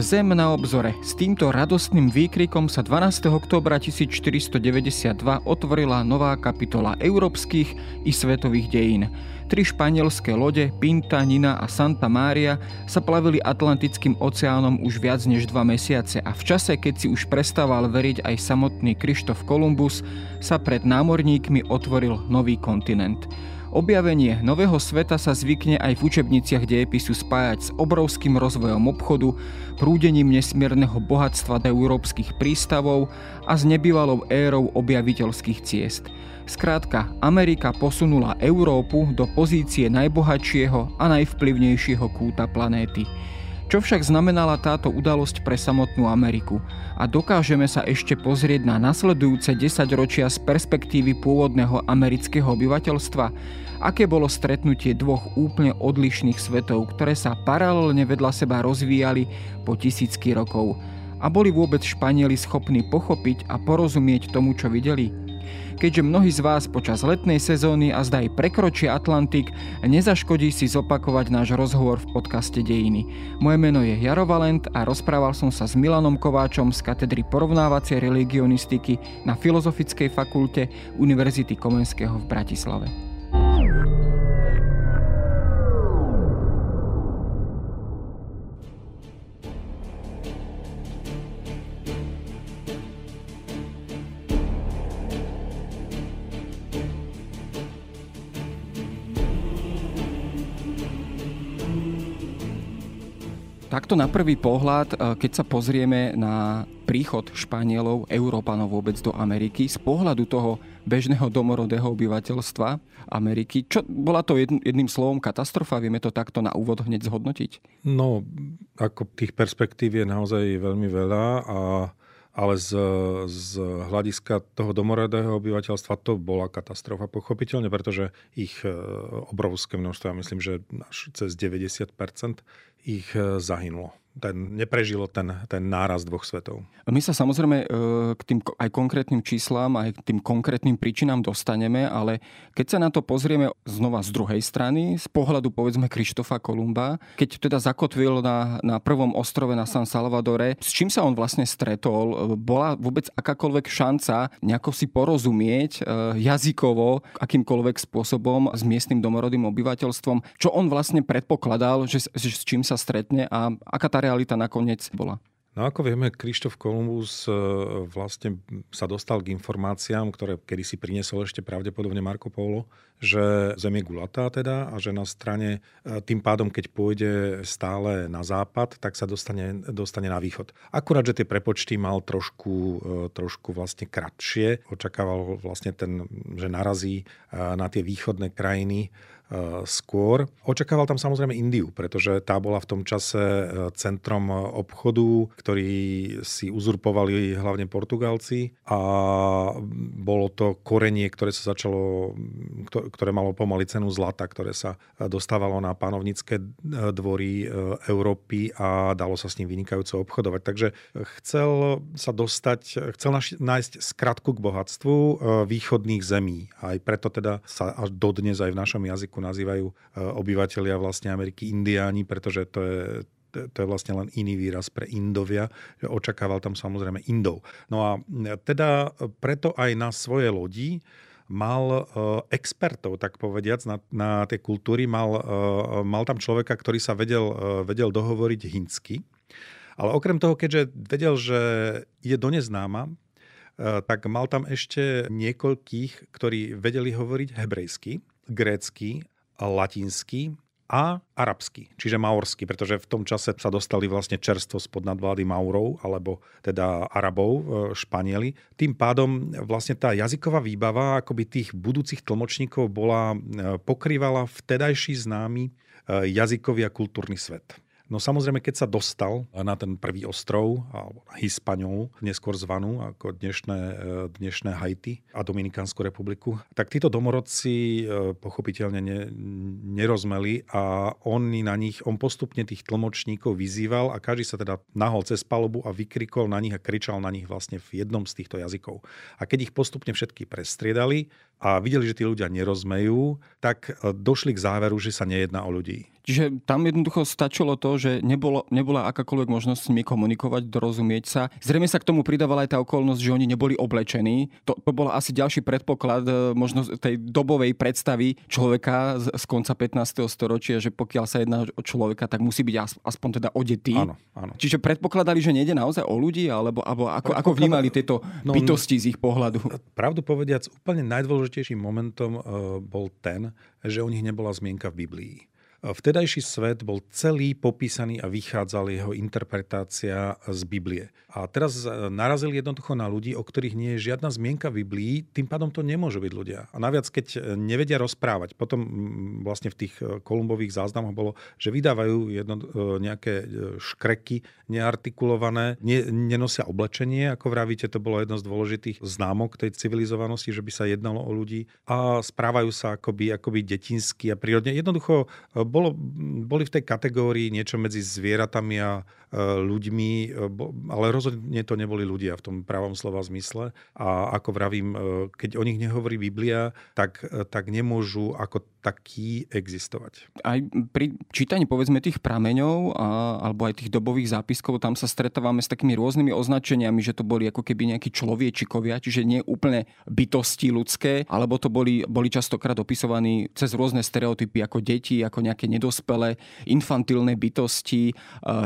Zem na obzore. S týmto radostným výkrikom sa 12. oktobra 1492 otvorila nová kapitola európskych i svetových dejín. Tri španielské lode, Pinta, Nina a Santa Mária, sa plavili Atlantickým oceánom už viac než dva mesiace a v čase, keď si už prestával veriť aj samotný Krištof Kolumbus, sa pred námorníkmi otvoril nový kontinent. Objavenie nového sveta sa zvykne aj v učebniciach dejepisu spájať s obrovským rozvojom obchodu, prúdením nesmierneho bohatstva do európskych prístavov a s nebývalou érou objaviteľských ciest. Skrátka, Amerika posunula Európu do pozície najbohatšieho a najvplyvnejšieho kúta planéty. Čo však znamenala táto udalosť pre samotnú Ameriku? A dokážeme sa ešte pozrieť na nasledujúce 10 ročia z perspektívy pôvodného amerického obyvateľstva? Aké bolo stretnutie dvoch úplne odlišných svetov, ktoré sa paralelne vedľa seba rozvíjali po tisícky rokov? A boli vôbec Španieli schopní pochopiť a porozumieť tomu, čo videli? Keďže mnohí z vás počas letnej sezóny a zdaj prekročia Atlantik, nezaškodí si zopakovať náš rozhovor v podcaste Dejiny. Moje meno je Jaro Valent a rozprával som sa s Milanom Kováčom z katedry porovnávacej religionistiky na Filozofickej fakulte Univerzity Komenského v Bratislave. Takto na prvý pohľad, e, keď sa pozrieme na príchod Španielov, Európanov vôbec do Ameriky, z pohľadu toho bežného domorodého obyvateľstva Ameriky, čo bola to jedným slovom katastrofa? Vieme to takto na úvod hneď zhodnotiť? No, ako tých perspektív je naozaj veľmi veľa a ale z, z hľadiska toho domorodého obyvateľstva to bola katastrofa pochopiteľne, pretože ich e, obrovské množstvo, ja myslím, že až cez 90% ich e, zahynulo ten, neprežilo ten, ten náraz dvoch svetov. My sa samozrejme e, k tým aj konkrétnym číslám, aj k tým konkrétnym príčinám dostaneme, ale keď sa na to pozrieme znova z druhej strany, z pohľadu povedzme Krištofa Kolumba, keď teda zakotvil na, na prvom ostrove na San Salvadore, s čím sa on vlastne stretol? Bola vôbec akákoľvek šanca nejako si porozumieť e, jazykovo, akýmkoľvek spôsobom s miestnym domorodým obyvateľstvom, čo on vlastne predpokladal, že, že s čím sa stretne a aká tá realita nakoniec bola? No ako vieme, Krištof Kolumbus e, vlastne sa dostal k informáciám, ktoré kedysi priniesol ešte pravdepodobne Marco Polo, že Zem je gulatá teda a že na strane, e, tým pádom, keď pôjde stále na západ, tak sa dostane, dostane na východ. Akurát, že tie prepočty mal trošku, e, trošku vlastne kratšie. Očakával vlastne ten, že narazí na tie východné krajiny skôr. Očakával tam samozrejme Indiu, pretože tá bola v tom čase e, centrom obchodu, ktorý si uzurpovali hlavne Portugalci a bolo to korenie, ktoré sa začalo, ktoré malo pomaly cenu zlata, ktoré sa dostávalo na panovnické e, dvory e, Európy a dalo sa s ním vynikajúco obchodovať. Takže chcel sa dostať, chcel nájsť skratku k bohatstvu východných zemí. Aj preto teda sa až dodnes aj v našom jazyku nazývajú e, obyvateľia vlastne Ameriky indiáni, pretože to je to je vlastne len iný výraz pre Indovia. Očakával tam samozrejme Indov. No a teda preto aj na svoje lodi mal e, expertov, tak povediac, na, na tie kultúry. Mal, e, mal tam človeka, ktorý sa vedel, vedel dohovoriť hinsky. Ale okrem toho, keďže vedel, že je do neznáma, tak mal tam ešte niekoľkých, ktorí vedeli hovoriť hebrejsky, grécky latinsky a arabský, čiže maorsky, pretože v tom čase sa dostali vlastne čerstvo spod nadvlády Maurov, alebo teda Arabov, e, Španieli. Tým pádom vlastne tá jazyková výbava akoby tých budúcich tlmočníkov bola, e, pokrývala vtedajší známy e, jazykový a kultúrny svet. No samozrejme, keď sa dostal na ten prvý ostrov, alebo na Hispanolu, neskôr zvanú ako dnešné, e, dnešné Haiti a Dominikánsku republiku, tak títo domorodci e, pochopiteľne ne, nerozmeli a on na nich, on postupne tých tlmočníkov vyzýval a každý sa teda nahol cez palubu a vykrikol na nich a kričal na nich vlastne v jednom z týchto jazykov. A keď ich postupne všetky prestriedali a videli, že tí ľudia nerozmejú, tak e, došli k záveru, že sa nejedná o ľudí Čiže tam jednoducho stačilo to, že nebolo, nebola akákoľvek možnosť s nimi komunikovať, dorozumieť sa. Zrejme sa k tomu pridávala aj tá okolnosť, že oni neboli oblečení. To, to bol asi ďalší predpoklad e, možno tej dobovej predstavy človeka z, z konca 15. storočia, že pokiaľ sa jedná o človeka, tak musí byť aspoň teda odetý. Áno, áno. Čiže predpokladali, že nejde naozaj o ľudí, alebo, alebo ako, ako vnímali tieto no, bytosti z ich pohľadu? Pravdu povediac, úplne najdôležitejším momentom uh, bol ten, že o nich nebola zmienka v Biblii. Vtedajší svet bol celý popísaný a vychádzal jeho interpretácia z Biblie. A teraz e, narazili jednoducho na ľudí, o ktorých nie je žiadna zmienka v Biblii, tým pádom to nemôžu byť ľudia. A naviac, keď e, nevedia rozprávať, potom vlastne v tých e, kolumbových záznamoch bolo, že vydávajú jedno, nejaké škreky neartikulované, ne, nenosia oblečenie, ako vravíte, to bolo jedno z dôležitých známok tej civilizovanosti, že by sa jednalo o ľudí a správajú sa akoby, akoby detinsky a prírodne. Jednoducho bolo, boli v tej kategórii niečo medzi zvieratami a ľuďmi, e, ale rozhodne to neboli ľudia v tom pravom slova zmysle. A ako vravím, e, keď o nich nehovorí Biblia, tak, tak nemôžu ako taký existovať. Aj pri čítaní povedzme tých prameňov a, alebo aj tých dobových zápiskov, tam sa stretávame s takými rôznymi označeniami, že to boli ako keby nejakí človiečikovia, čiže nie úplne bytosti ľudské, alebo to boli, boli častokrát opisovaní cez rôzne stereotypy ako deti, ako nejaké nedospelé, infantilné bytosti,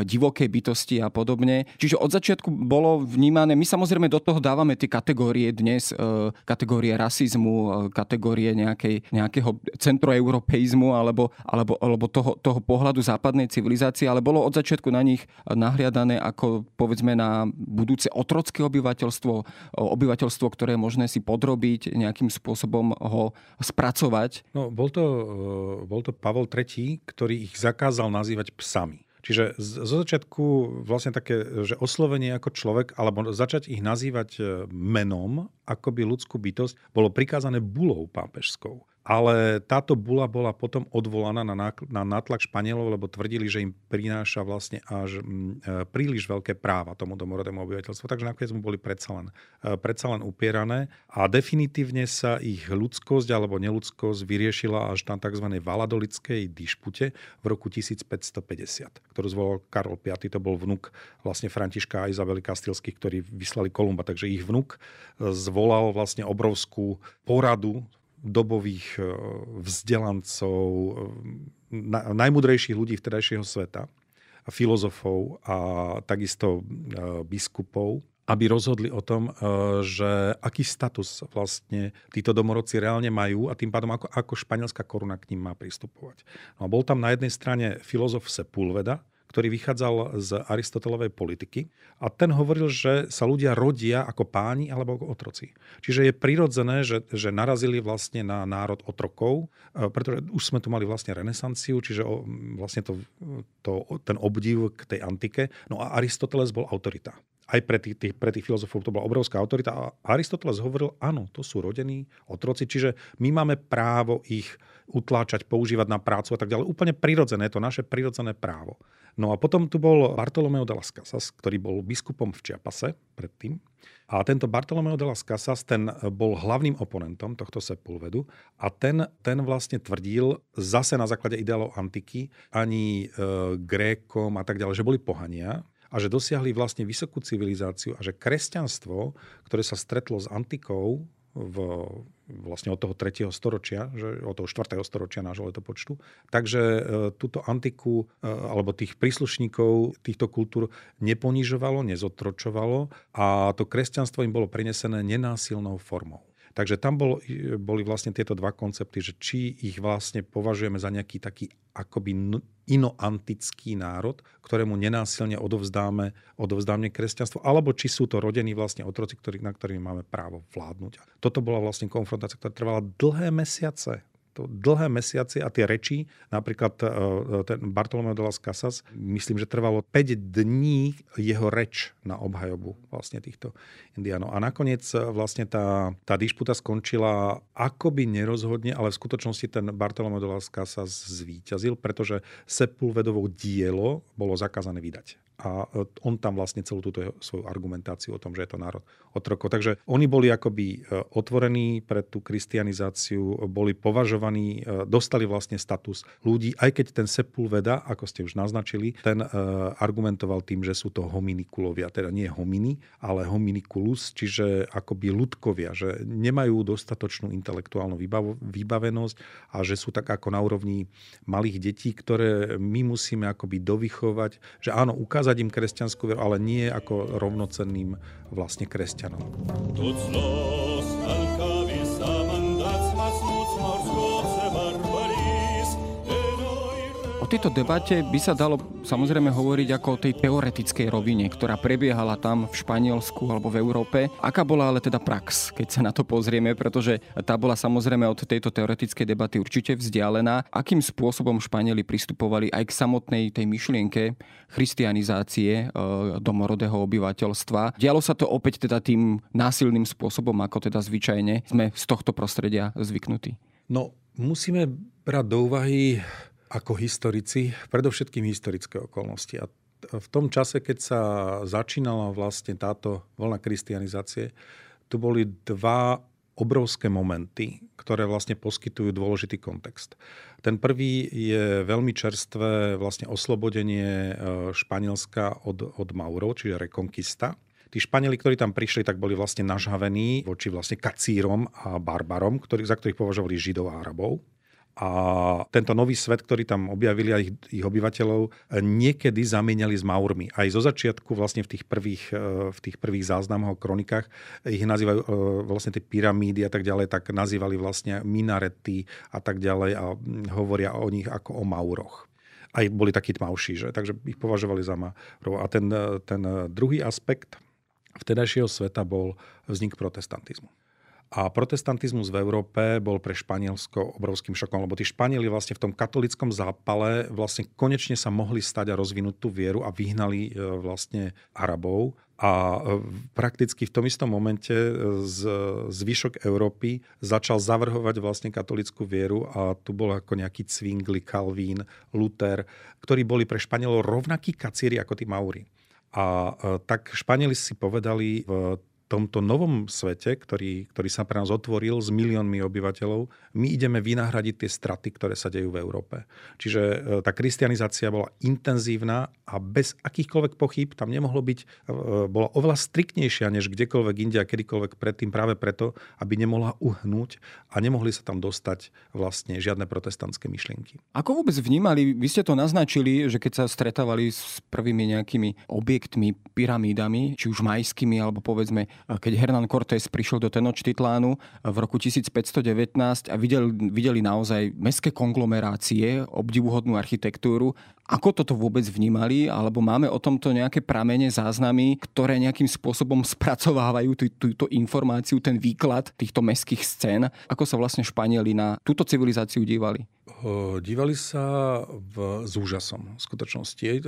divoké bytosti a podobne. Čiže od začiatku bolo vnímané, my samozrejme do toho dávame tie kategórie dnes, e, kategórie rasizmu, e, kategórie nejakej, nejakého centroeuropeizmu alebo, alebo, alebo toho, toho pohľadu západnej civilizácie, ale bolo od začiatku na nich nahliadané ako povedzme na budúce otrocké obyvateľstvo, obyvateľstvo, ktoré je možné si podrobiť, nejakým spôsobom ho spracovať. No, bol to, bol to Pavel III, ktorý ich zakázal nazývať psami. Čiže zo začiatku vlastne také, že oslovenie ako človek, alebo začať ich nazývať e, menom, akoby ľudskú bytosť, bolo prikázané bulou pápežskou ale táto bula bola potom odvolaná na, nátlak Španielov, lebo tvrdili, že im prináša vlastne až m, e, príliš veľké práva tomu domorodému obyvateľstvu, takže nakoniec mu boli predsa len, e, predsa len upierané a definitívne sa ich ľudskosť alebo neludskosť vyriešila až na tzv. valadolickej dišpute v roku 1550, ktorú zvolal Karol V. To bol vnuk vlastne Františka a Izabely Kastilských, ktorí vyslali Kolumba, takže ich vnuk zvolal vlastne obrovskú poradu dobových e, vzdelancov, e, najmudrejších ľudí vtedajšieho sveta, filozofov a takisto e, biskupov, aby rozhodli o tom, že aký status vlastne títo domorodci reálne majú a tým pádom ako, ako španielská koruna k ním má pristupovať. No a bol tam na jednej strane filozof Sepulveda, ktorý vychádzal z Aristotelovej politiky a ten hovoril, že sa ľudia rodia ako páni alebo ako otroci. Čiže je prirodzené, že, že narazili vlastne na národ otrokov, e, pretože už sme tu mali vlastne renesanciu, čiže vlastne to, to, ten obdiv k tej antike. No a Aristoteles bol autorita aj pre tých, tých, pre tých filozofov to bola obrovská autorita. A Aristoteles hovoril, áno, to sú rodení otroci, čiže my máme právo ich utláčať, používať na prácu a tak ďalej. Úplne prirodzené, to naše prirodzené právo. No a potom tu bol Bartolomeo de las Casas, ktorý bol biskupom v Čiapase predtým. A tento Bartolomeo de las Casas, ten bol hlavným oponentom tohto Sepulvedu a ten, ten vlastne tvrdil zase na základe ideálov antiky, ani e, Grékom a tak ďalej, že boli pohania, a že dosiahli vlastne vysokú civilizáciu a že kresťanstvo, ktoré sa stretlo s antikou v, vlastne od toho 3. storočia, že od toho 4. storočia nášho letopočtu. Takže e, túto antiku e, alebo tých príslušníkov týchto kultúr neponižovalo, nezotročovalo a to kresťanstvo im bolo prinesené nenásilnou formou. Takže tam bol, boli vlastne tieto dva koncepty, že či ich vlastne považujeme za nejaký taký akoby inoantický národ, ktorému nenásilne odovzdáme, odovzdáme kresťanstvo, alebo či sú to rodení vlastne otroci, ktorý, na ktorými máme právo vládnuť. Toto bola vlastne konfrontácia, ktorá trvala dlhé mesiace to dlhé mesiace a tie reči, napríklad e, ten Bartolomeo de las Casas, myslím, že trvalo 5 dní jeho reč na obhajobu vlastne týchto indiánov. A nakoniec e, vlastne tá, tá dišputa skončila akoby nerozhodne, ale v skutočnosti ten Bartolomeo de las Casas zvíťazil, pretože Sepulvedovo dielo bolo zakázané vydať. A e, on tam vlastne celú túto svoju argumentáciu o tom, že je to národ otrokov. Takže oni boli akoby e, otvorení pre tú kristianizáciu, boli považovaní, e, dostali vlastne status ľudí, aj keď ten Sepulveda, ako ste už naznačili, ten argumentoval tým, že sú to hominikulovia, teda nie hominy, ale hominikulus, čiže akoby ľudkovia, že nemajú dostatočnú intelektuálnu vybavenosť a že sú tak ako na úrovni malých detí, ktoré my musíme akoby dovychovať, že áno, ukázať ukázať im kresťanskú vieru, ale nie ako rovnocenným vlastne kresťanom. O tejto debate by sa dalo samozrejme hovoriť ako o tej teoretickej rovine, ktorá prebiehala tam v Španielsku alebo v Európe. Aká bola ale teda prax, keď sa na to pozrieme, pretože tá bola samozrejme od tejto teoretickej debaty určite vzdialená. Akým spôsobom Španieli pristupovali aj k samotnej tej myšlienke christianizácie e, domorodého obyvateľstva. Dialo sa to opäť teda tým násilným spôsobom, ako teda zvyčajne sme z tohto prostredia zvyknutí. No, musíme brať do úvahy ako historici, predovšetkým historické okolnosti. A v tom čase, keď sa začínala vlastne táto vlna kristianizácie, tu boli dva obrovské momenty, ktoré vlastne poskytujú dôležitý kontext. Ten prvý je veľmi čerstvé vlastne oslobodenie e, Španielska od, od Maurov, čiže rekonkista. Tí Španieli, ktorí tam prišli, tak boli vlastne nažhavení voči vlastne kacírom a barbarom, ktorý, za ktorých považovali Židov a Arabov. A tento nový svet, ktorý tam objavili a ich, ich obyvateľov, niekedy zamieniali s Maurmi. Aj zo začiatku vlastne v tých prvých, e, v tých prvých záznamoch o kronikách ich nazývajú e, vlastne tie pyramídy a tak ďalej, tak nazývali vlastne minarety a tak ďalej a hovoria o nich ako o Mauroch aj boli takí tmavší, že? takže ich považovali za Maurov. A ten, ten druhý aspekt vtedajšieho sveta bol vznik protestantizmu. A protestantizmus v Európe bol pre Španielsko obrovským šokom, lebo tí Španieli vlastne v tom katolickom zápale vlastne konečne sa mohli stať a rozvinúť tú vieru a vyhnali e, vlastne Arabov. A e, prakticky v tom istom momente e, z, zvyšok Európy začal zavrhovať vlastne katolickú vieru a tu bol ako nejaký Zwingli, Calvín, Luther, ktorí boli pre Španielov rovnakí kacíri ako tí Mauri. A tak Španieli si povedali v tomto novom svete, ktorý, ktorý sa pre nás otvoril s miliónmi obyvateľov, my ideme vynahradiť tie straty, ktoré sa dejú v Európe. Čiže e, tá kristianizácia bola intenzívna a bez akýchkoľvek pochyb tam nemohlo byť, e, bola oveľa striktnejšia než kdekoľvek inde a kedykoľvek predtým práve preto, aby nemohla uhnúť a nemohli sa tam dostať vlastne žiadne protestantské myšlienky. Ako vôbec vnímali, vy ste to naznačili, že keď sa stretávali s prvými nejakými objektmi, pyramídami, či už majskými, alebo povedzme keď Hernán Cortés prišiel do Tenochtitlánu v roku 1519 a videli, videli naozaj mestské konglomerácie, obdivuhodnú architektúru, ako toto vôbec vnímali, alebo máme o tomto nejaké pramene, záznamy, ktoré nejakým spôsobom spracovávajú tú, túto informáciu, ten výklad týchto mestských scén? Ako sa vlastne Španieli na túto civilizáciu dívali? Dívali sa v, s úžasom v skutočnosti.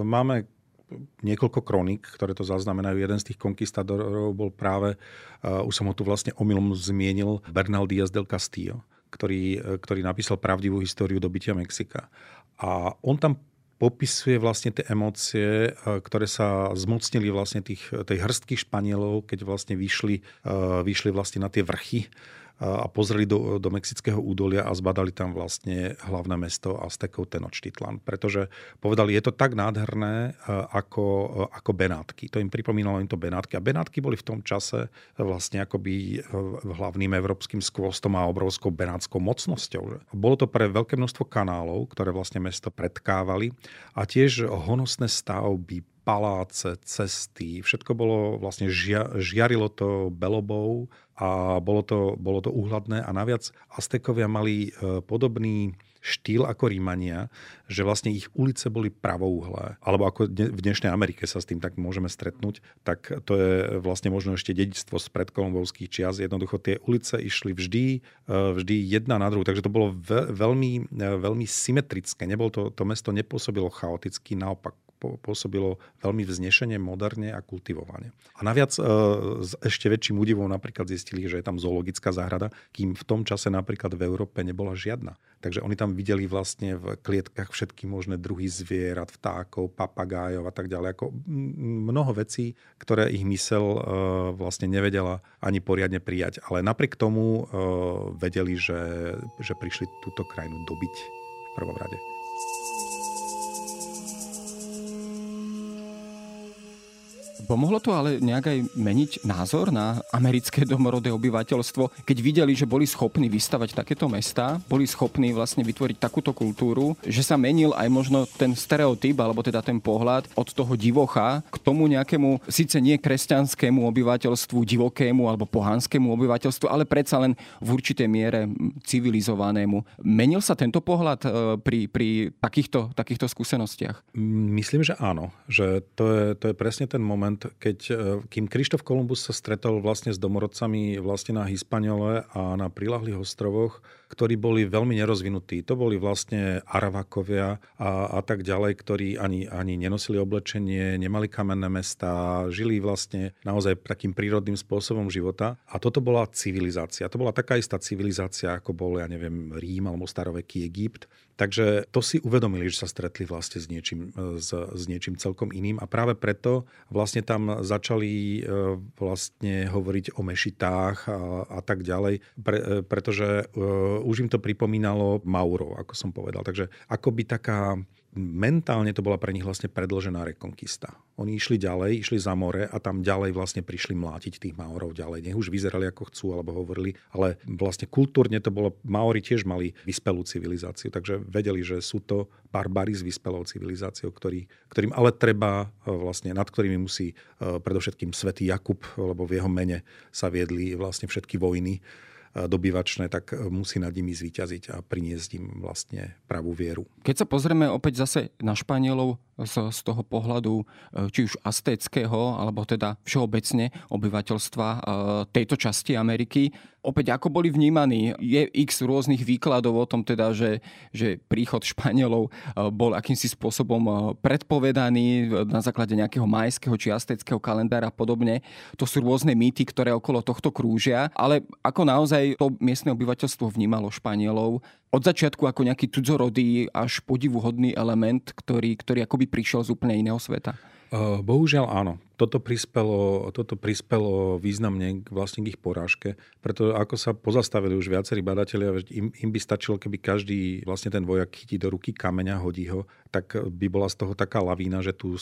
Máme niekoľko kronik, ktoré to zaznamenajú. Jeden z tých konkistadorov bol práve, uh, už som ho tu vlastne omylom zmienil, Bernal Díaz del Castillo, ktorý, uh, ktorý napísal pravdivú históriu dobytia Mexika. A on tam popisuje vlastne tie emócie, uh, ktoré sa zmocnili vlastne tých, tej hrstky Španielov, keď vlastne vyšli, vyšli vlastne na tie vrchy a pozreli do, do Mexického údolia a zbadali tam vlastne hlavné mesto Aztekov Tenochtitlan. Pretože povedali, je to tak nádherné ako, ako Benátky. To im pripomínalo im to Benátky. A Benátky boli v tom čase vlastne akoby hlavným európskym skvostom a obrovskou benátskou mocnosťou. Bolo to pre veľké množstvo kanálov, ktoré vlastne mesto predkávali a tiež honosné stavby, paláce, cesty, všetko bolo vlastne, žia, žiarilo to belobou a bolo to, bolo to úhladné a naviac Aztekovia mali e, podobný štýl ako Rímania, že vlastne ich ulice boli pravouhlé. Alebo ako v dnešnej Amerike sa s tým tak môžeme stretnúť, tak to je vlastne možno ešte dedictvo z predkolombovských čias. Jednoducho tie ulice išli vždy, e, vždy jedna na druhú. Takže to bolo veľmi, e, veľmi symetrické. Nebol to, to mesto nepôsobilo chaoticky, naopak pôsobilo veľmi vznešene, moderne a kultivovane. A naviac e, s ešte väčším údivom napríklad zistili, že je tam zoologická záhrada, kým v tom čase napríklad v Európe nebola žiadna. Takže oni tam videli vlastne v klietkach všetky možné druhy zvierat, vtákov, papagájov a tak ďalej. Ako mnoho vecí, ktoré ich mysel e, vlastne nevedela ani poriadne prijať. Ale napriek tomu e, vedeli, že, že prišli túto krajinu dobiť v prvom rade. Pomohlo to ale nejak aj meniť názor na americké domorodé obyvateľstvo, keď videli, že boli schopní vystavať takéto mesta, boli schopní vlastne vytvoriť takúto kultúru, že sa menil aj možno ten stereotyp, alebo teda ten pohľad od toho divocha k tomu nejakému, síce nie kresťanskému obyvateľstvu, divokému alebo pohanskému obyvateľstvu, ale predsa len v určitej miere civilizovanému. Menil sa tento pohľad e, pri, pri takýchto, takýchto skúsenostiach? Myslím, že áno. Že to je, to je presne ten moment, moment, keď, e, kým Krištof Kolumbus sa stretol vlastne s domorodcami vlastne na Hispaniole a na prilahlých ostrovoch, ktorí boli veľmi nerozvinutí. To boli vlastne Aravakovia a, a tak ďalej, ktorí ani, ani nenosili oblečenie, nemali kamenné mesta, žili vlastne naozaj takým prírodným spôsobom života. A toto bola civilizácia. To bola taká istá civilizácia, ako bol, ja neviem, Rím alebo staroveký Egypt. Takže to si uvedomili, že sa stretli vlastne s niečím, s, s niečím celkom iným a práve preto vlastne tam začali e, vlastne hovoriť o mešitách a, a tak ďalej, pre, e, pretože e, už im to pripomínalo Maurov, ako som povedal. Takže akoby taká mentálne to bola pre nich vlastne predlžená rekonkista. Oni išli ďalej, išli za more a tam ďalej vlastne prišli mlátiť tých Maorov ďalej. Nech už vyzerali ako chcú alebo hovorili, ale vlastne kultúrne to bolo, Maori tiež mali vyspelú civilizáciu, takže vedeli, že sú to barbary s vyspelou civilizáciou, ktorý, ktorým ale treba e, vlastne, nad ktorými musí e, predovšetkým svätý Jakub, lebo v jeho mene sa viedli vlastne všetky vojny dobyvačné, tak e, musí nad nimi zvíťaziť a priniesť im vlastne pravú vieru. Keď sa pozrieme opäť zase na Španielov z, z toho pohľadu e, či už aztéckého, alebo teda všeobecne obyvateľstva e, tejto časti Ameriky, opäť ako boli vnímaní. Je x rôznych výkladov o tom teda, že, že príchod Španielov bol akýmsi spôsobom predpovedaný na základe nejakého majského či asteckého kalendára a podobne. To sú rôzne mýty, ktoré okolo tohto krúžia, ale ako naozaj to miestne obyvateľstvo vnímalo Španielov od začiatku ako nejaký cudzorodý až podivuhodný element, ktorý, ktorý akoby prišiel z úplne iného sveta? Bohužiaľ áno toto prispelo, toto prispelo významne vlastne k ich porážke, preto ako sa pozastavili už viacerí badatelia, im, im by stačilo, keby každý vlastne ten vojak chytí do ruky kameňa, hodí ho, tak by bola z toho taká lavína, že tú,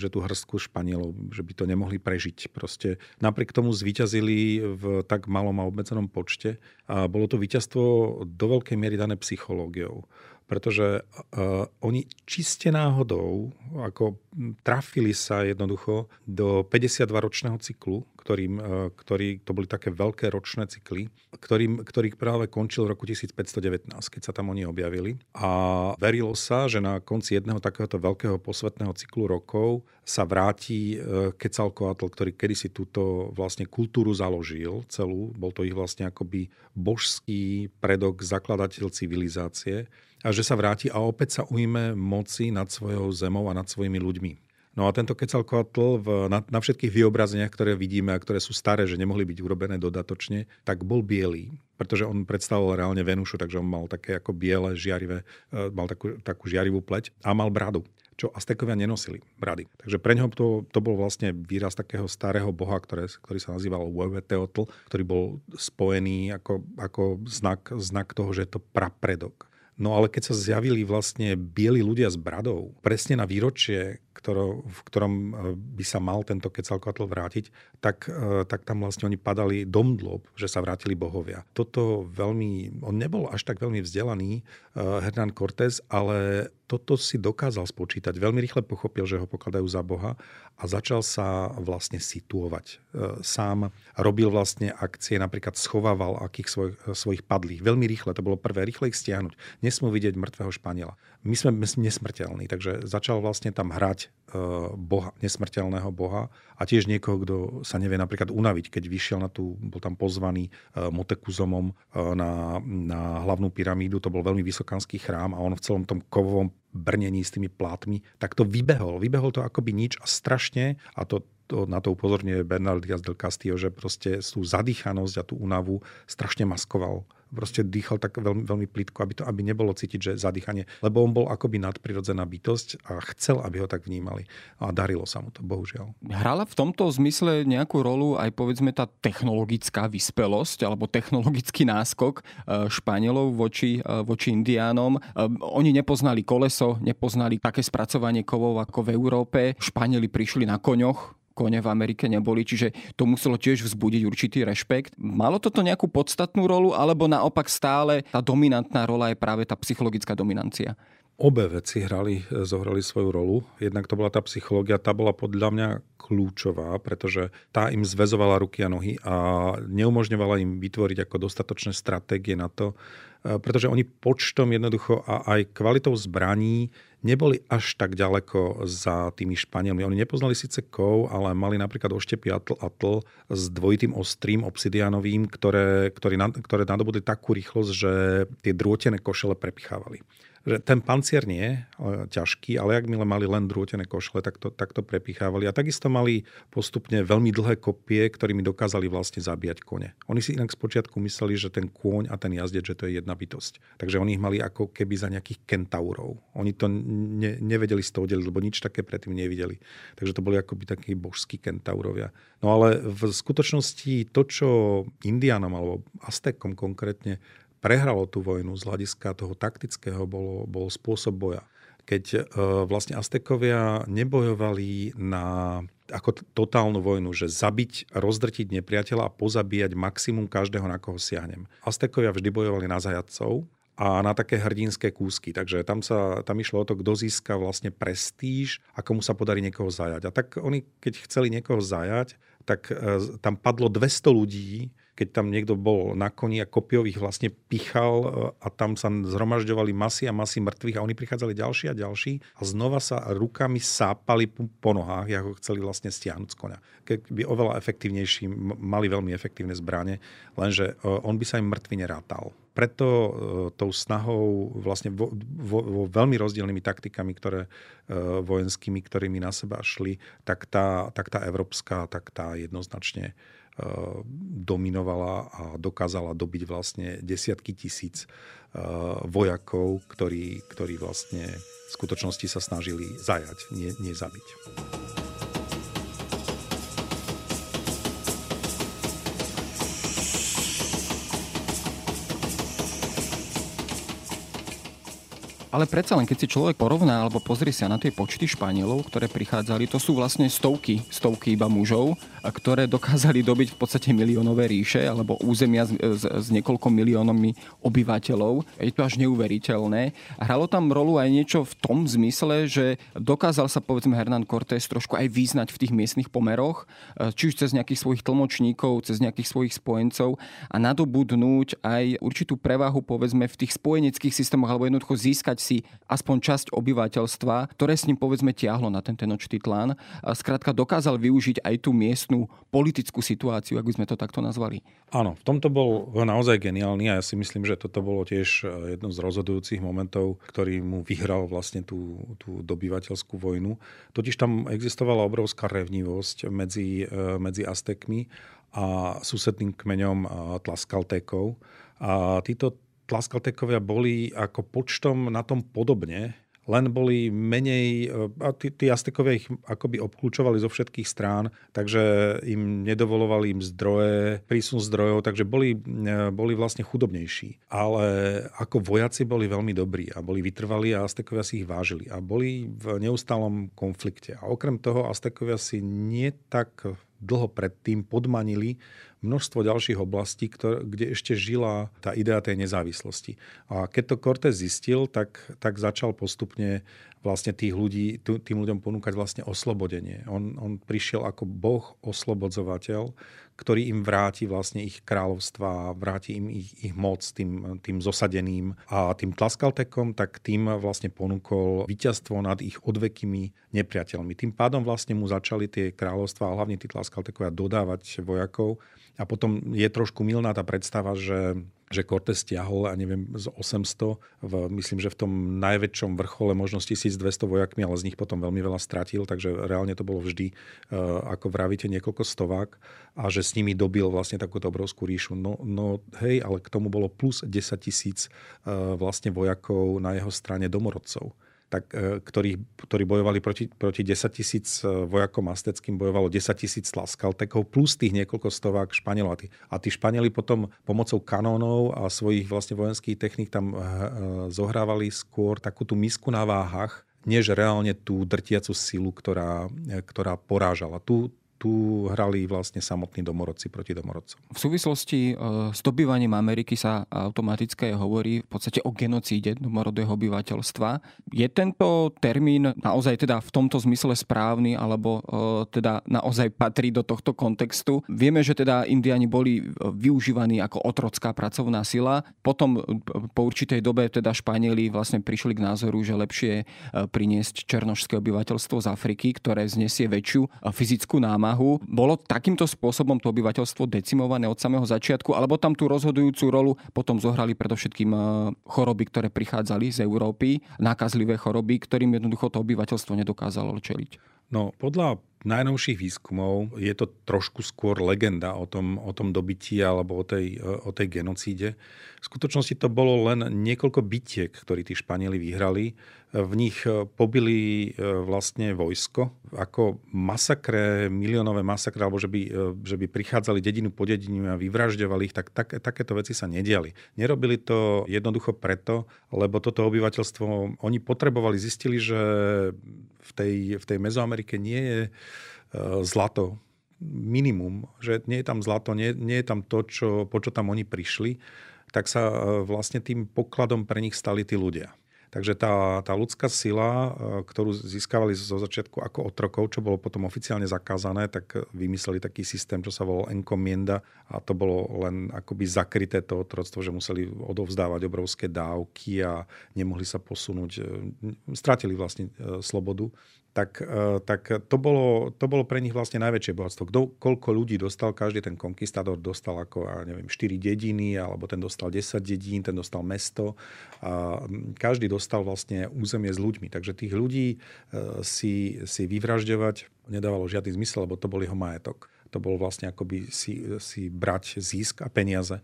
že tú hrstku Španielov, že by to nemohli prežiť. Proste napriek tomu zvíťazili v tak malom a obmedzenom počte a bolo to víťazstvo do veľkej miery dané psychológiou pretože uh, oni čiste náhodou ako trafili sa jednoducho do 52-ročného cyklu, ktorým, uh, ktorý, to boli také veľké ročné cykly, ktorým, ktorý práve končil v roku 1519, keď sa tam oni objavili. A verilo sa, že na konci jedného takéhoto veľkého posvetného cyklu rokov sa vráti uh, Quetzalcoatl, ktorý kedysi túto vlastne kultúru založil celú. Bol to ich vlastne akoby božský predok, zakladateľ civilizácie a že sa vráti a opäť sa ujme moci nad svojou zemou a nad svojimi ľuďmi. No a tento Quetzalcoatl v, na, na všetkých vyobrazeniach, ktoré vidíme a ktoré sú staré, že nemohli byť urobené dodatočne, tak bol biely, pretože on predstavoval reálne Venušu, takže on mal také ako biele, žiarivé, e, mal takú, takú žiarivú pleť a mal bradu čo Aztekovia nenosili brady. Takže pre neho to, to bol vlastne výraz takého starého boha, ktoré, ktorý sa nazýval Huehueteotl, ktorý bol spojený ako, ako znak, znak toho, že je to prapredok. No ale keď sa zjavili vlastne bieli ľudia s bradou, presne na výročie, ktoro, v ktorom e, by sa mal tento Quetzalcoatl vrátiť, tak, e, tak tam vlastne oni padali domdlob, že sa vrátili bohovia. Toto veľmi, on nebol až tak veľmi vzdelaný, uh, Hernán Cortés, ale toto si dokázal spočítať. Veľmi rýchle pochopil, že ho pokladajú za Boha a začal sa vlastne situovať. Sám robil vlastne akcie, napríklad schovával akých svoj, svojich padlých. Veľmi rýchle, to bolo prvé, rýchle ich stiahnuť. Nesmú vidieť mŕtvého Španiela. My sme nesmrteľní, takže začal vlastne tam hrať boha, nesmrteľného boha a tiež niekoho, kto sa nevie napríklad unaviť, keď vyšiel na tú, bol tam pozvaný Motekuzomom na, na hlavnú pyramídu, to bol veľmi vysokánsky chrám a on v celom tom kovovom brnení s tými plátmi, tak to vybehol. Vybehol to akoby nič a strašne, a to to, na to upozorňuje Bernard Diaz del Castillo, že proste tú zadýchanosť a tú únavu strašne maskoval proste dýchal tak veľmi, veľmi plitko, aby, to, aby nebolo cítiť, že zadýchanie. Lebo on bol akoby nadprirodzená bytosť a chcel, aby ho tak vnímali. A darilo sa mu to, bohužiaľ. Hrala v tomto zmysle nejakú rolu aj povedzme tá technologická vyspelosť alebo technologický náskok eh, Španielov voči, eh, voči Indiánom. Eh, oni nepoznali koleso, nepoznali také spracovanie kovov ako v Európe. Španieli prišli na koňoch, kone v Amerike neboli, čiže to muselo tiež vzbudiť určitý rešpekt. Malo toto nejakú podstatnú rolu, alebo naopak stále tá dominantná rola je práve tá psychologická dominancia? Obe veci hrali, zohrali svoju rolu. Jednak to bola tá psychológia, tá bola podľa mňa kľúčová, pretože tá im zväzovala ruky a nohy a neumožňovala im vytvoriť ako dostatočné stratégie na to, e, pretože oni počtom jednoducho a aj kvalitou zbraní neboli až tak ďaleko za tými Španielmi. Oni nepoznali síce kov, ale mali napríklad oštepy atl, atl s dvojitým ostrým obsidianovým, ktoré, ktoré, ktoré nadobudli takú rýchlosť, že tie drôtené košele prepichávali že ten pancier nie ťažký, ale ak mile mali len drôtené košle, tak to, tak to prepichávali. A takisto mali postupne veľmi dlhé kopie, ktorými dokázali vlastne zabíjať kone. Oni si inak spočiatku mysleli, že ten kôň a ten jazdec, že to je jedna bytosť. Takže oni ich mali ako keby za nejakých kentaurov. Oni to ne, nevedeli z toho deliť, lebo nič také predtým nevideli. Takže to boli akoby takí božskí kentaurovia. No ale v skutočnosti to, čo Indianom alebo Aztekom konkrétne prehralo tú vojnu z hľadiska toho taktického, bolo, bol spôsob boja. Keď e, vlastne Aztekovia nebojovali na ako totálnu vojnu, že zabiť, rozdrtiť nepriateľa a pozabíjať maximum každého, na koho siahnem. Aztekovia vždy bojovali na zajadcov a na také hrdinské kúsky. Takže tam, sa, tam išlo o to, kto získa vlastne prestíž a komu sa podarí niekoho zajať. A tak oni, keď chceli niekoho zajať, tak e, tam padlo 200 ľudí, keď tam niekto bol na koni a kopiových vlastne pichal e, a tam sa zhromažďovali masy a masy mŕtvych a oni prichádzali ďalší a ďalší a znova sa rukami sápali po nohách, ako chceli vlastne stiahnuť z konia. Keby oveľa efektívnejší, mali veľmi efektívne zbranie, lenže e, on by sa im mŕtvy nerátal preto e, tou snahou vlastne vo, vo, vo veľmi rozdielnymi taktikami, ktoré vojenskými, ktorými na seba šli, tak tá, tak tá európska, tak tá jednoznačne dominovala a dokázala dobiť vlastne desiatky tisíc eh, vojakov, ktorí, ktorí vlastne v skutočnosti sa snažili zajať, nie, nie zabiť. Ale predsa len, keď si človek porovná alebo pozrie sa na tie počty Španielov, ktoré prichádzali, to sú vlastne stovky, stovky iba mužov, ktoré dokázali dobiť v podstate miliónové ríše alebo územia s, s, s niekoľko miliónmi obyvateľov. Je to až neuveriteľné. Hralo tam rolu aj niečo v tom zmysle, že dokázal sa povedzme Hernán Cortés trošku aj význať v tých miestnych pomeroch, či už cez nejakých svojich tlmočníkov, cez nejakých svojich spojencov a nadobudnúť aj určitú prevahu povedzme v tých spojeneckých systémoch alebo jednoducho získať si aspoň časť obyvateľstva, ktoré s ním povedzme tiahlo na ten Tenochtitlan. Skrátka dokázal využiť aj tú miestnú politickú situáciu, ak by sme to takto nazvali. Áno, v tomto bol naozaj geniálny a ja si myslím, že toto bolo tiež e, jedno z rozhodujúcich momentov, ktorý mu vyhral vlastne tú, tú dobyvateľskú vojnu. Totiž tam existovala obrovská revnivosť medzi, e, medzi Aztekmi a susedným kmeňom Tlaskaltékov. A títo Tlaskaltekovia boli ako počtom na tom podobne, len boli menej, e, a tí, tí Aztekovia ich akoby obklúčovali zo všetkých strán, takže im nedovolovali im zdroje, prísun zdrojov, takže boli, e, boli vlastne chudobnejší. Ale ako vojaci boli veľmi dobrí a boli vytrvalí a Aztekovia si ich vážili a boli v neustálom konflikte. A okrem toho Aztekovia si nie tak dlho predtým podmanili množstvo ďalších oblastí, kde ešte žila tá idea tej nezávislosti. A keď to Cortés zistil, tak, tak začal postupne vlastne tých ľudí, tým ľuďom ponúkať vlastne oslobodenie. On, on prišiel ako boh oslobodzovateľ, ktorý im vráti vlastne ich kráľovstva, vráti im ich, ich moc tým, tým zosadeným a tým tlaskaltekom, tak tým vlastne ponúkol víťazstvo nad ich odvekými nepriateľmi. Tým pádom vlastne mu začali tie kráľovstva a hlavne tí tlaskaltekovia dodávať vojakov a potom je trošku milná tá predstava, že že Cortés stiahol, a neviem, z 800, v, myslím, že v tom najväčšom vrchole možno 1200 vojakmi, ale z nich potom veľmi veľa stratil, takže reálne to bolo vždy, uh, ako vravíte, niekoľko stovák a že s nimi dobil vlastne takúto obrovskú ríšu. No, no hej, ale k tomu bolo plus 10 tisíc uh, vlastne vojakov na jeho strane domorodcov tak, e, ktorí, ktorí bojovali proti, proti 10 tisíc e, vojakom asteckým, bojovalo 10 tisíc tlaskaltekov plus tých niekoľko stovák Španielov. A tí, a tí Španieli potom pomocou kanónov a svojich vlastne vojenských techník tam e, zohrávali skôr takú tú misku na váhach, než reálne tú drtiacu silu, ktorá, ktorá porážala. Tu, tu hrali vlastne samotní domorodci proti domorodcom. V súvislosti e, s dobývaním Ameriky sa automaticky hovorí v podstate o genocíde domorodého obyvateľstva. Je tento termín naozaj teda v tomto zmysle správny, alebo e, teda naozaj patrí do tohto kontextu? Vieme, že teda Indiani boli využívaní ako otrocká pracovná sila. Potom e, po určitej dobe teda Španieli vlastne prišli k názoru, že lepšie priniesť černožské obyvateľstvo z Afriky, ktoré znesie väčšiu fyzickú námahu námahu. Bolo takýmto spôsobom to obyvateľstvo decimované od samého začiatku, alebo tam tú rozhodujúcu rolu potom zohrali predovšetkým e, choroby, ktoré prichádzali z Európy, nákazlivé choroby, ktorým jednoducho to obyvateľstvo nedokázalo čeliť. No, podľa najnovších výskumov je to trošku skôr legenda o tom, o tom dobití alebo o tej, o tej genocíde. V skutočnosti to bolo len niekoľko bitiek, ktorí tí Španieli vyhrali. V nich pobili e, vlastne vojsko ako masakre, miliónové masakre, alebo že by, e, že by prichádzali dedinu po dedinu a vyvražďovali ich, tak, tak takéto veci sa nediali. Nerobili to jednoducho preto, lebo toto obyvateľstvo, oni potrebovali, zistili, že v tej, v tej Mezoamerike nie je e, zlato minimum, že nie je tam zlato, nie, nie je tam to, čo, po čo tam oni prišli, tak sa e, vlastne tým pokladom pre nich stali tí ľudia. Takže tá, tá ľudská sila, e, ktorú získavali zo začiatku ako otrokov, čo bolo potom oficiálne zakázané, tak vymysleli taký systém, čo sa volal encomienda a to bolo len akoby zakryté to otroctvo, že museli odovzdávať obrovské dávky a nemohli sa posunúť, stratili vlastne slobodu tak, e, tak to, bolo, to bolo pre nich vlastne najväčšie bohatstvo. Kto, koľko ľudí dostal, každý ten konkistádor dostal ako, ja neviem, 4 dediny, alebo ten dostal 10 dedín, ten dostal mesto. A každý dostal vlastne územie s ľuďmi. Takže tých ľudí e, si, si vyvražďovať nedávalo žiadny zmysel, lebo to bol jeho majetok to bolo vlastne akoby si, si brať zisk a peniaze.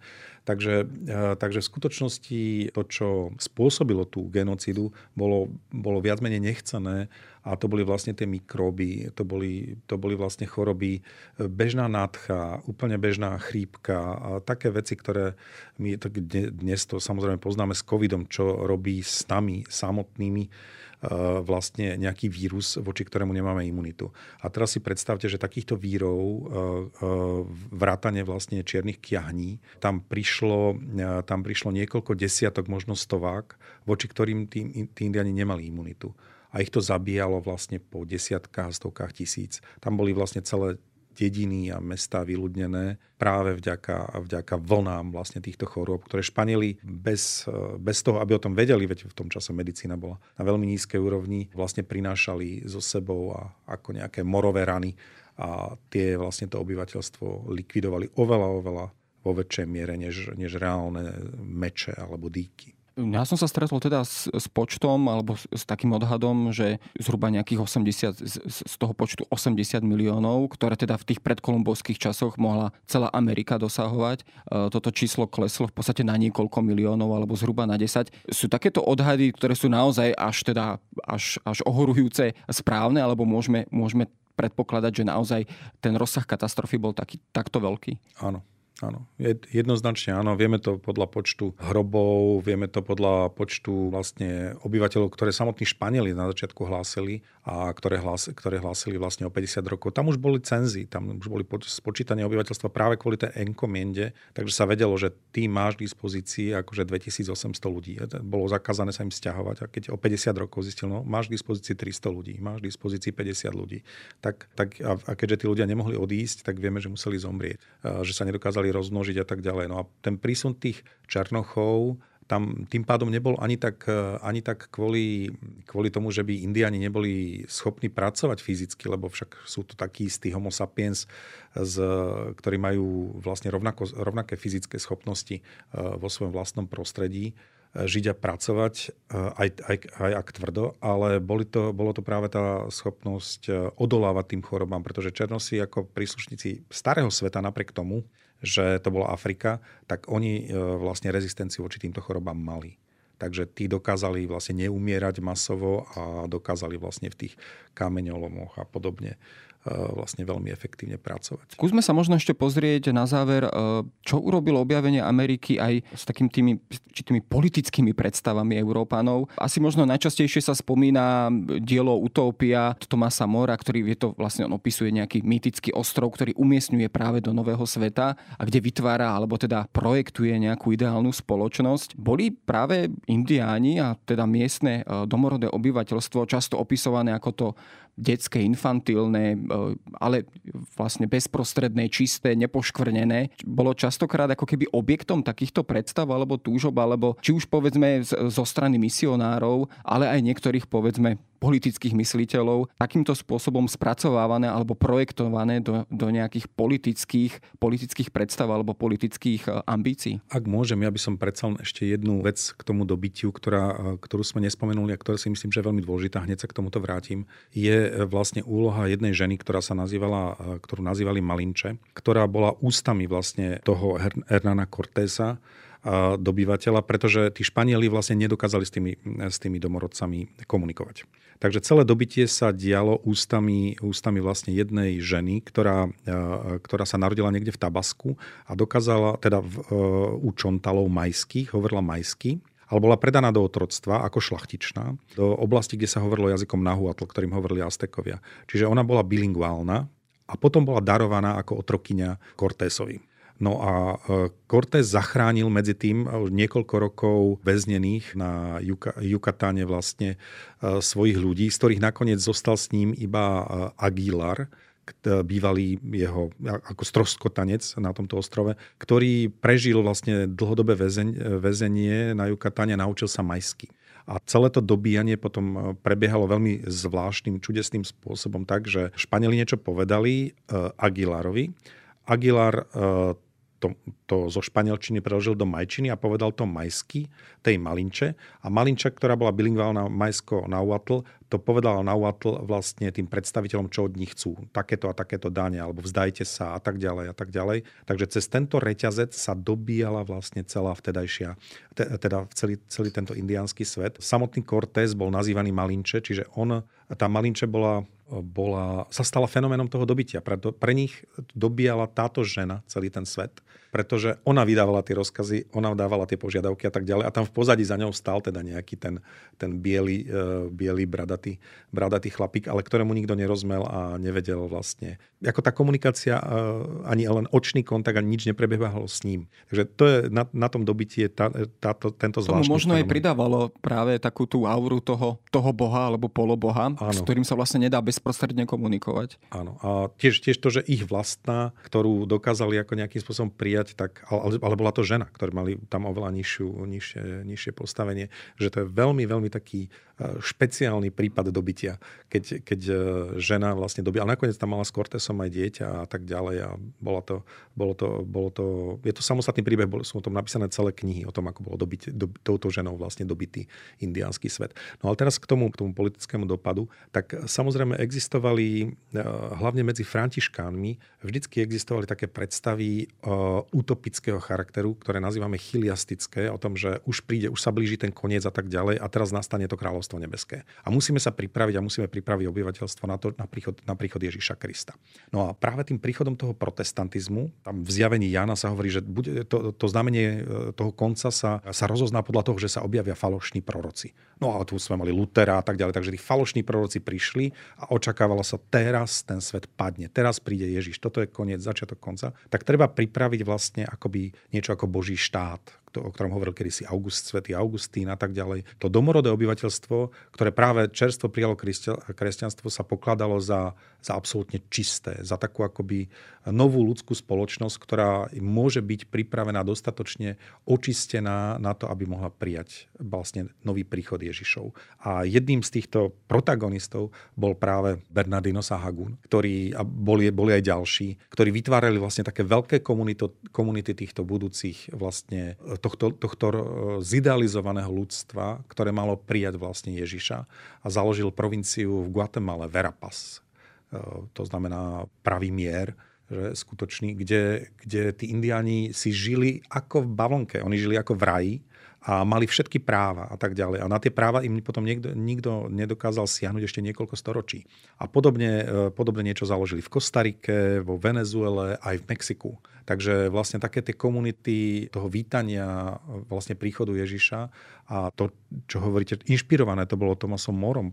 Takže, e, takže v skutočnosti to, čo spôsobilo tú genocidu, bolo, bolo viac menej nechcené a to boli vlastne tie mikróby, to boli, to boli vlastne choroby, e, bežná nádcha, úplne bežná chrípka a také veci, ktoré my tak dnes to samozrejme poznáme s covidom, čo robí s nami samotnými Eh, vlastne nejaký vírus, voči ktorému nemáme imunitu. A teraz si predstavte, že takýchto vírov, eh, vrátane vlastne čiernych kiahní, tam prišlo, tam prišlo niekoľko desiatok, možno stovák, voči ktorým tí, tí indiani nemali imunitu a ich to zabíjalo vlastne po desiatkách, stovkách tisíc. Tam boli vlastne celé dediny a mesta vyľudnené práve vďaka, vďaka vlnám vlastne týchto chorôb, ktoré Španieli bez, bez toho, aby o tom vedeli, veď v tom čase medicína bola na veľmi nízkej úrovni, vlastne prinášali so sebou a ako nejaké morové rany a tie vlastne to obyvateľstvo likvidovali oveľa, oveľa vo väčšej miere než, než reálne meče alebo dýky. Ja som sa stretol teda s, s počtom alebo s, s takým odhadom, že zhruba nejakých 80, z, z toho počtu 80 miliónov, ktoré teda v tých predkolumbovských časoch mohla celá Amerika dosahovať. E, toto číslo kleslo v podstate na niekoľko miliónov alebo zhruba na 10. Sú takéto odhady, ktoré sú naozaj až teda až, až ohorujúce správne, alebo môžeme, môžeme predpokladať, že naozaj ten rozsah katastrofy bol taký, takto veľký? Áno. Áno. Jednoznačne áno. Vieme to podľa počtu hrobov, vieme to podľa počtu vlastne obyvateľov, ktoré samotní Španieli na začiatku hlásili a ktoré, hlás, ktoré hlásili vlastne o 50 rokov. Tam už boli cenzy, tam už boli spočítanie obyvateľstva práve kvôli tej enkomiende, takže sa vedelo, že ty máš k dispozícii akože 2800 ľudí. Bolo zakázané sa im stiahovať a keď o 50 rokov zistil, no máš k dispozícii 300 ľudí, máš k dispozícii 50 ľudí. Tak, tak a, a keďže tí ľudia nemohli odísť, tak vieme, že museli zomrieť, že sa nedokázali rozmnožiť a tak ďalej. No a ten prísun tých černochov tam tým pádom nebol ani tak, ani tak kvôli, kvôli tomu, že by Indiani neboli schopní pracovať fyzicky, lebo však sú to takí istí homo sapiens, z, ktorí majú vlastne rovnako, rovnaké fyzické schopnosti eh, vo svojom vlastnom prostredí žiť a pracovať, aj, aj, aj ak tvrdo, ale boli to, bolo to práve tá schopnosť odolávať tým chorobám, pretože Černosi ako príslušníci starého sveta napriek tomu, že to bola Afrika, tak oni e, vlastne rezistenciu voči týmto chorobám mali. Takže tí dokázali vlastne neumierať masovo a dokázali vlastne v tých kameňolomoch a podobne vlastne veľmi efektívne pracovať. Skúsme sa možno ešte pozrieť na záver, e, čo urobilo objavenie Ameriky aj s takými tými, tými politickými predstavami Európanov. Asi možno najčastejšie sa spomína dielo Utopia Tomasa Mora, ktorý je to vlastne on opisuje nejaký mýtický ostrov, ktorý umiestňuje práve do nového sveta a kde vytvára alebo teda projektuje nejakú ideálnu spoločnosť. Boli práve indiáni a teda miestne e, domorodé obyvateľstvo často opisované ako to detské, infantilné, ale vlastne bezprostredné, čisté, nepoškvrnené, bolo častokrát ako keby objektom takýchto predstav alebo túžob, alebo či už povedzme zo strany misionárov, ale aj niektorých povedzme politických mysliteľov takýmto spôsobom spracovávané alebo projektované do, do nejakých politických, politických predstav alebo politických e, ambícií? Ak môžem, ja by som predsa ešte jednu vec k tomu dobytiu, ktorá, e, ktorú sme nespomenuli a ktorá si myslím, že je veľmi dôležitá, hneď sa k tomuto vrátim, je e, vlastne úloha jednej ženy, ktorá sa nazývala, ktorú nazývali Malinče, ktorá bola ústami vlastne toho Hernana Cortésa, dobyvateľa, pretože tí Španieli vlastne nedokázali s tými, s tými domorodcami komunikovať. Takže celé dobytie sa dialo ústami, ústami vlastne jednej ženy, ktorá, ktorá sa narodila niekde v Tabasku a dokázala, teda v, e, u čontalov majských, hovorila majsky, ale bola predaná do otroctva ako šlachtičná do oblasti, kde sa hovorilo jazykom Nahuatl, ktorým hovorili Aztekovia. Čiže ona bola bilingválna a potom bola darovaná ako otrokyňa Cortésovi. No a e, Cortés zachránil medzi tým niekoľko rokov väznených na Jukatáne vlastne e, svojich ľudí, z ktorých nakoniec zostal s ním iba e, Aguilar, bývalý jeho ako stroskotanec na tomto ostrove, ktorý prežil vlastne dlhodobé väzenie na Jukatáne a naučil sa majsky. A celé to dobíjanie potom prebiehalo veľmi zvláštnym, čudesným spôsobom tak, že Španieli niečo povedali Aguilarovi. Aguilar to, to zo španielčiny preložil do majčiny a povedal to majsky, tej Malinče. A Malinča, ktorá bola bilingválna majsko Nauatl, to povedala Nauatl vlastne tým predstaviteľom, čo od nich chcú. Takéto a takéto dáne, alebo vzdajte sa a tak ďalej a tak ďalej. Takže cez tento reťazec sa dobíjala vlastne celá vtedajšia, teda celý, celý tento indiánsky svet. Samotný Cortés bol nazývaný Malinče, čiže on, tá Malinče bola bola, sa stala fenoménom toho dobytia. Pre, pre nich dobíjala táto žena celý ten svet, pretože ona vydávala tie rozkazy, ona dávala tie požiadavky a tak ďalej. A tam v pozadí za ňou stál teda nejaký ten, ten biely, uh, biely bradatý, bradatý chlapík, ale ktorému nikto nerozmel a nevedel vlastne. Ako tá komunikácia, uh, ani len očný kontakt, ani nič neprebiehalo s ním. Takže to je na, na tom dobytie tá, táto, tento zvláštny Tomu možno aj pridávalo práve takú tú auru toho, toho boha alebo poloboha, Áno. s ktorým sa vlastne nedá bez bezprostredne komunikovať. Áno. A tiež, tiež to, že ich vlastná, ktorú dokázali ako nejakým spôsobom prijať, tak, ale, ale bola to žena, ktorá mali tam oveľa nižšiu, nižšie, nižšie postavenie, že to je veľmi, veľmi taký e, špeciálny prípad dobytia, keď, keď e, žena vlastne dobí, ale nakoniec tam mala s Cortesom aj dieťa a tak ďalej a bola to, bolo to, bolo to, je to samostatný príbeh, bol, sú o tom napísané celé knihy o tom, ako bolo dobyť, do, touto ženou vlastne dobitý indiánsky svet. No ale teraz k tomu, k tomu politickému dopadu, tak samozrejme existovali, hlavne medzi františkánmi, vždycky existovali také predstavy utopického charakteru, ktoré nazývame chiliastické, o tom, že už príde, už sa blíži ten koniec a tak ďalej a teraz nastane to kráľovstvo nebeské. A musíme sa pripraviť a musíme pripraviť obyvateľstvo na, to, na, príchod, na príchod Ježiša Krista. No a práve tým príchodom toho protestantizmu, tam v zjavení Jana sa hovorí, že bude, to, to znamenie toho konca sa, sa rozozná podľa toho, že sa objavia falošní proroci. No a tu sme mali Lutera a tak ďalej, takže tí falošní proroci prišli a očakávalo sa, teraz ten svet padne, teraz príde Ježiš, toto je koniec, začiatok konca. Tak treba pripraviť vlastne akoby niečo ako Boží štát, o ktorom hovoril kedysi August, svätý Augustín a tak ďalej. To domorodé obyvateľstvo, ktoré práve čerstvo prijalo kresťanstvo, sa pokladalo za, za absolútne čisté, za takú akoby novú ľudskú spoločnosť, ktorá môže byť pripravená dostatočne očistená na to, aby mohla prijať vlastne nový príchod Ježišov. A jedným z týchto protagonistov bol práve Bernardino Sahagún, ktorý, a boli, boli aj ďalší, ktorí vytvárali vlastne také veľké komunito, komunity týchto budúcich vlastne tohto, tohto e, zidealizovaného ľudstva, ktoré malo prijať vlastne Ježiša a založil provinciu v Guatemala, Verapaz. E, to znamená pravý mier, že skutočný, kde, kde tí indiáni si žili ako v bavlnke. Oni žili ako v raji a mali všetky práva a tak ďalej. A na tie práva im potom niekto, nikto nedokázal siahnuť ešte niekoľko storočí. A podobne, e, podobne niečo založili v Kostarike, vo Venezuele, aj v Mexiku. Takže vlastne také tie komunity toho vítania vlastne príchodu Ježiša a to, čo hovoríte, inšpirované, to bolo Tomasom Morom.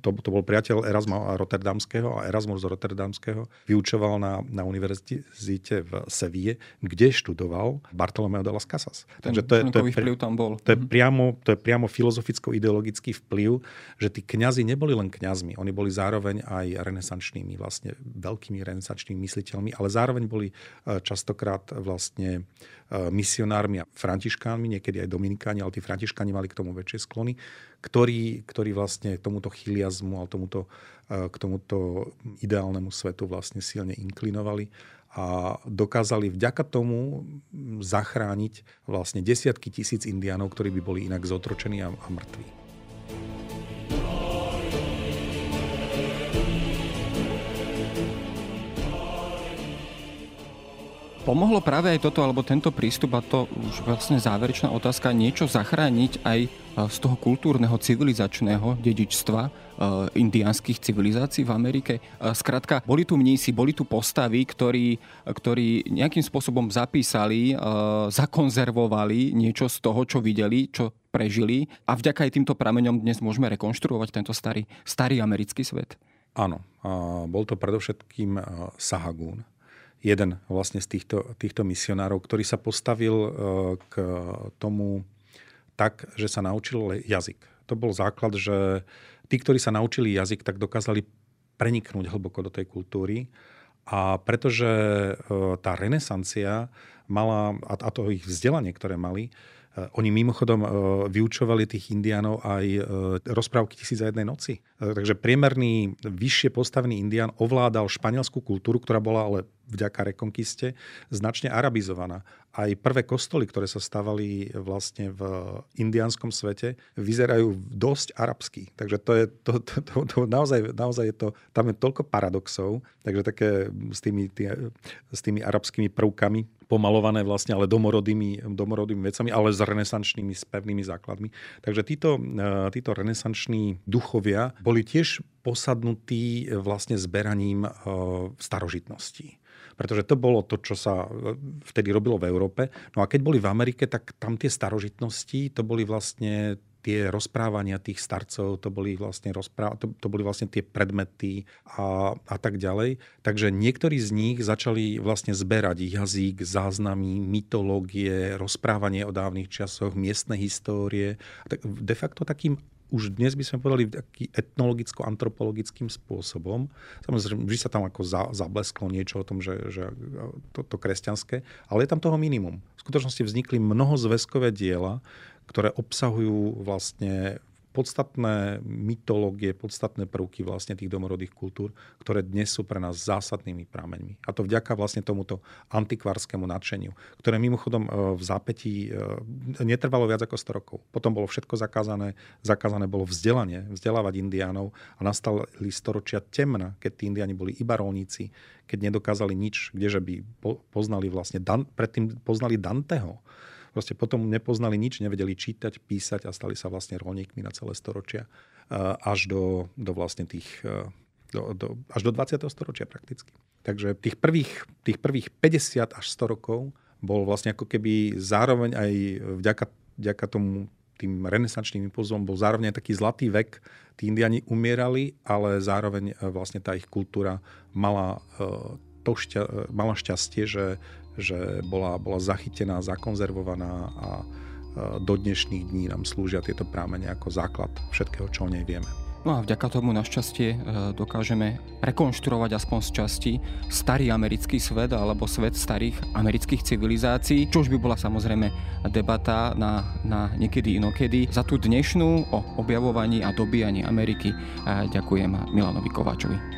To, to bol priateľ Erasma Rotterdamského a Erasmus Rotterdamského vyučoval na, na univerzite v Seville, kde študoval Bartolomeo de las Casas. Takže to je, to je, vplyv tam bol. To je, mhm. priamo, to je priamo filozoficko-ideologický vplyv, že tí kňazi neboli len kňazmi, oni boli zároveň aj renesančnými, vlastne veľkými renesančnými mysliteľmi, ale zároveň boli čas častokrát vlastne e, misionármi a františkánmi, niekedy aj dominikáni, ale tí františkáni mali k tomu väčšie sklony, ktorí, ktorí vlastne tomuto chiliazmu a tomuto, e, k tomuto ideálnemu svetu vlastne silne inklinovali a dokázali vďaka tomu zachrániť vlastne desiatky tisíc indiánov, ktorí by boli inak zotročení a, a mŕtvi. Pomohlo práve aj toto, alebo tento prístup, a to už vlastne záverečná otázka, niečo zachrániť aj e, z toho kultúrneho civilizačného dedičstva e, indiánskych civilizácií v Amerike. E, skrátka, boli tu mnísi, boli tu postavy, ktorí, ktorí nejakým spôsobom zapísali, zakonzervovali niečo z toho, čo videli, čo prežili a vďaka aj týmto prameňom dnes môžeme rekonštruovať tento starý, starý americký svet. Áno, bol to predovšetkým Sahagún jeden vlastne z týchto, týchto misionárov, ktorý sa postavil e, k tomu tak, že sa naučil jazyk. To bol základ, že tí, ktorí sa naučili jazyk, tak dokázali preniknúť hlboko do tej kultúry. A pretože e, tá renesancia mala, a to ich vzdelanie, ktoré mali, oni mimochodom eh, vyučovali tých indiánov aj eh, rozprávky tisíc za jednej noci. Takže priemerný, vyššie postavený indián ovládal španielskú kultúru, ktorá bola ale vďaka rekonkiste značne arabizovaná. Aj prvé kostoly, ktoré sa stavali vlastne v indiánskom svete, vyzerajú dosť arabsky. Takže to je, to, to, to, to naozaj, naozaj je to, tam je toľko paradoxov, takže také s tými, tý, s tými arabskými prvkami, pomalované vlastne, ale domorodými, domorodými vecami, ale s renesančnými, s pevnými základmi. Takže títo, e, títo renesanční duchovia boli tiež posadnutí vlastne zberaním e, starožitností pretože to bolo to, čo sa e, vtedy robilo v Európe. No a keď boli v Amerike, tak tam tie starožitnosti, to boli vlastne tie rozprávania tých starcov, to boli vlastne, rozpráv- to, to boli vlastne tie predmety a, a tak ďalej. Takže niektorí z nich začali vlastne zberať jazyk, záznamy, mytológie, rozprávanie o dávnych časoch, miestne histórie. De facto takým už dnes by sme povedali taký etnologicko-antropologickým spôsobom. Samozrejme, vždy sa tam ako za, zablesklo niečo o tom, že, že to, to kresťanské, ale je tam toho minimum. V skutočnosti vznikli mnohozväzkové diela, ktoré obsahujú vlastne podstatné mytológie, podstatné prvky vlastne tých domorodých kultúr, ktoré dnes sú pre nás zásadnými prameňmi. A to vďaka vlastne tomuto antikvárskému nadšeniu, ktoré mimochodom e, v zápätí e, netrvalo viac ako 100 rokov. Potom bolo všetko zakázané, zakázané bolo vzdelanie, vzdelávať indiánov a nastali storočia temna, keď tí indiáni boli iba rolníci, keď nedokázali nič, kdeže by poznali vlastne, Dan, predtým poznali Danteho, Proste potom nepoznali nič, nevedeli čítať, písať a stali sa vlastne rolníkmi na celé storočia. Až do, do vlastne tých do, do, až do 20. storočia prakticky. Takže tých prvých, tých prvých 50 až 100 rokov bol vlastne ako keby zároveň aj vďaka, vďaka tomu tým renesančným impulzom bol zároveň aj taký zlatý vek. Tí indiani umierali, ale zároveň e, vlastne tá ich kultúra mala, to šťa, mala šťastie, že že bola, bola zachytená, zakonzervovaná a do dnešných dní nám slúžia tieto prámene ako základ všetkého, čo o nej vieme. No a vďaka tomu našťastie e, dokážeme rekonštruovať aspoň z časti starý americký svet alebo svet starých amerických civilizácií, čo už by bola samozrejme debata na, na niekedy inokedy. Za tú dnešnú o objavovaní a dobíjaní Ameriky e, ďakujem Milanovi Kováčovi.